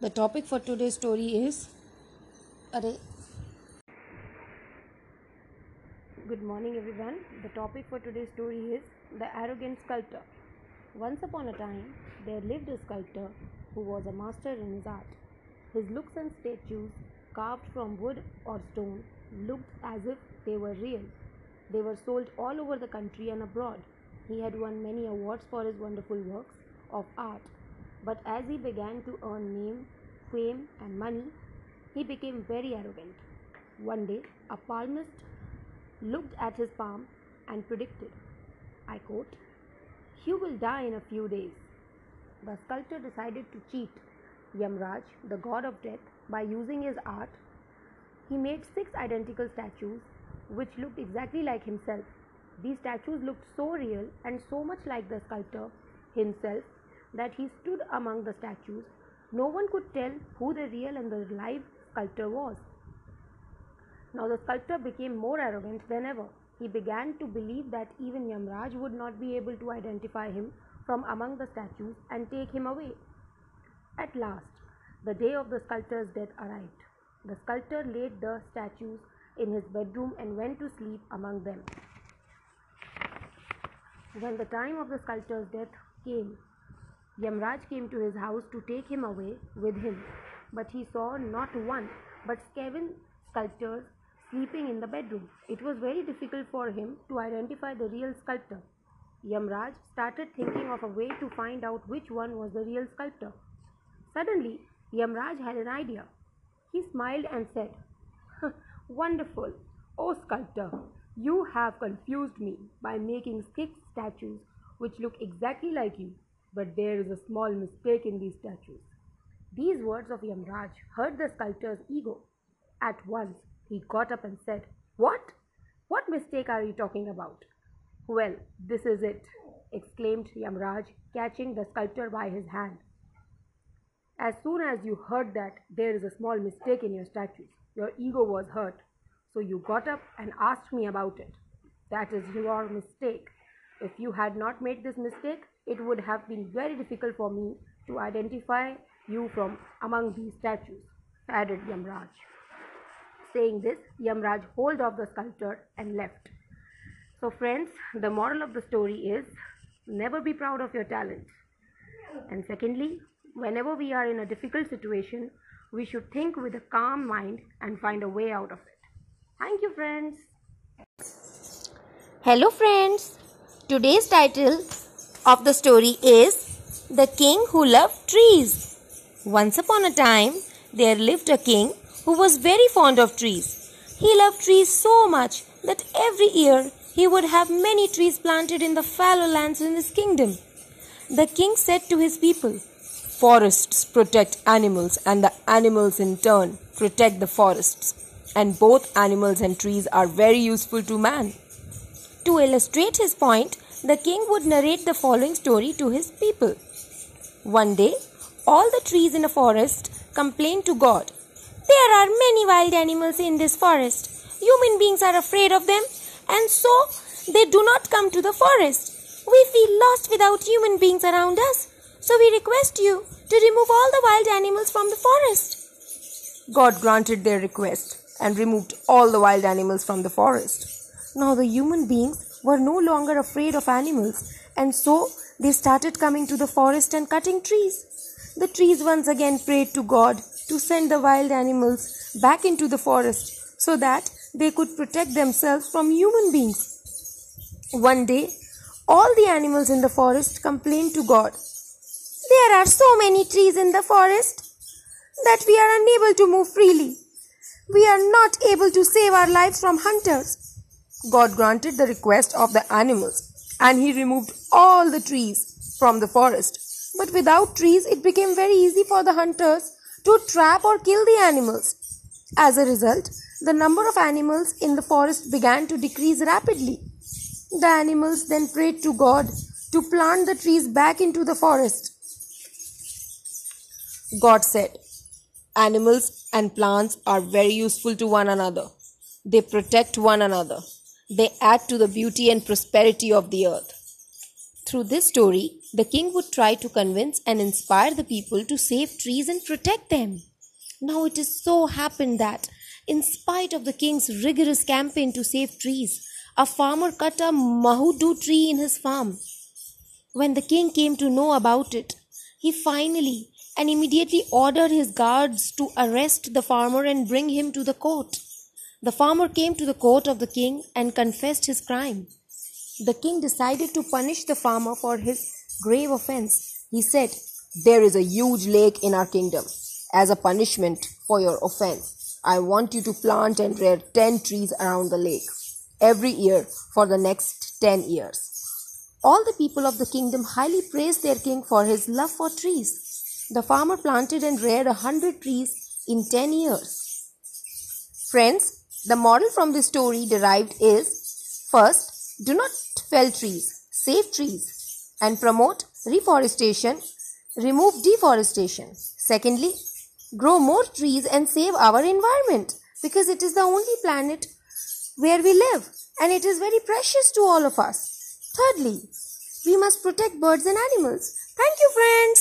The topic for today's story is Array. Good morning, everyone. The topic for today's story is The Arrogant Sculptor. Once upon a time, there lived a sculptor who was a master in his art. His looks and statues, carved from wood or stone, looked as if they were real. They were sold all over the country and abroad. He had won many awards for his wonderful works of art. But as he began to earn name, fame, and money, he became very arrogant. One day, a palmist looked at his palm and predicted, I quote, You will die in a few days. The sculptor decided to cheat Yamraj, the god of death, by using his art. He made six identical statues which looked exactly like himself. These statues looked so real and so much like the sculptor himself that he stood among the statues. No one could tell who the real and the live sculptor was. Now the sculptor became more arrogant than ever. He began to believe that even Yamraj would not be able to identify him from among the statues and take him away. At last, the day of the sculptor's death arrived. The sculptor laid the statues in his bedroom and went to sleep among them. When the time of the sculptor's death came, Yamraj came to his house to take him away with him, but he saw not one but seven sculptors sleeping in the bedroom. It was very difficult for him to identify the real sculptor. Yamraj started thinking of a way to find out which one was the real sculptor. Suddenly, Yamraj had an idea. He smiled and said, Wonderful, O sculptor! You have confused me by making six statues which look exactly like you, but there is a small mistake in these statues. These words of Yamraj hurt the sculptor's ego. At once, he got up and said, What? What mistake are you talking about? Well, this is it, exclaimed Yamraj, catching the sculptor by his hand. As soon as you heard that there is a small mistake in your statues, your ego was hurt. So you got up and asked me about it. That is your mistake. If you had not made this mistake, it would have been very difficult for me to identify you from among these statues, added Yamraj. Saying this, Yamraj hold off the sculptor and left. So, friends, the moral of the story is never be proud of your talent. And secondly, whenever we are in a difficult situation, we should think with a calm mind and find a way out of it. Thank you, friends. Hello, friends. Today's title of the story is The King Who Loved Trees. Once upon a time, there lived a king who was very fond of trees. He loved trees so much that every year he would have many trees planted in the fallow lands in his kingdom. The king said to his people, Forests protect animals, and the animals in turn protect the forests. And both animals and trees are very useful to man. To illustrate his point, the king would narrate the following story to his people. One day, all the trees in a forest complained to God. There are many wild animals in this forest. Human beings are afraid of them, and so they do not come to the forest. We feel lost without human beings around us. So we request you to remove all the wild animals from the forest. God granted their request and removed all the wild animals from the forest. Now the human beings were no longer afraid of animals and so they started coming to the forest and cutting trees. The trees once again prayed to God to send the wild animals back into the forest so that they could protect themselves from human beings. One day, all the animals in the forest complained to God there are so many trees in the forest that we are unable to move freely. We are not able to save our lives from hunters. God granted the request of the animals and he removed all the trees from the forest. But without trees, it became very easy for the hunters to trap or kill the animals. As a result, the number of animals in the forest began to decrease rapidly. The animals then prayed to God to plant the trees back into the forest. God said, Animals and plants are very useful to one another. They protect one another. They add to the beauty and prosperity of the earth. Through this story, the king would try to convince and inspire the people to save trees and protect them. Now it is so happened that, in spite of the king's rigorous campaign to save trees, a farmer cut a mahudu tree in his farm. When the king came to know about it, he finally and immediately ordered his guards to arrest the farmer and bring him to the court. The farmer came to the court of the king and confessed his crime. The king decided to punish the farmer for his grave offense. He said, There is a huge lake in our kingdom. As a punishment for your offense, I want you to plant and rear 10 trees around the lake every year for the next 10 years. All the people of the kingdom highly praised their king for his love for trees. The farmer planted and reared a hundred trees in 10 years. Friends, the moral from this story derived is first, do not fell trees, save trees, and promote reforestation, remove deforestation. Secondly, grow more trees and save our environment because it is the only planet where we live and it is very precious to all of us. Thirdly, we must protect birds and animals. Thank you, friends.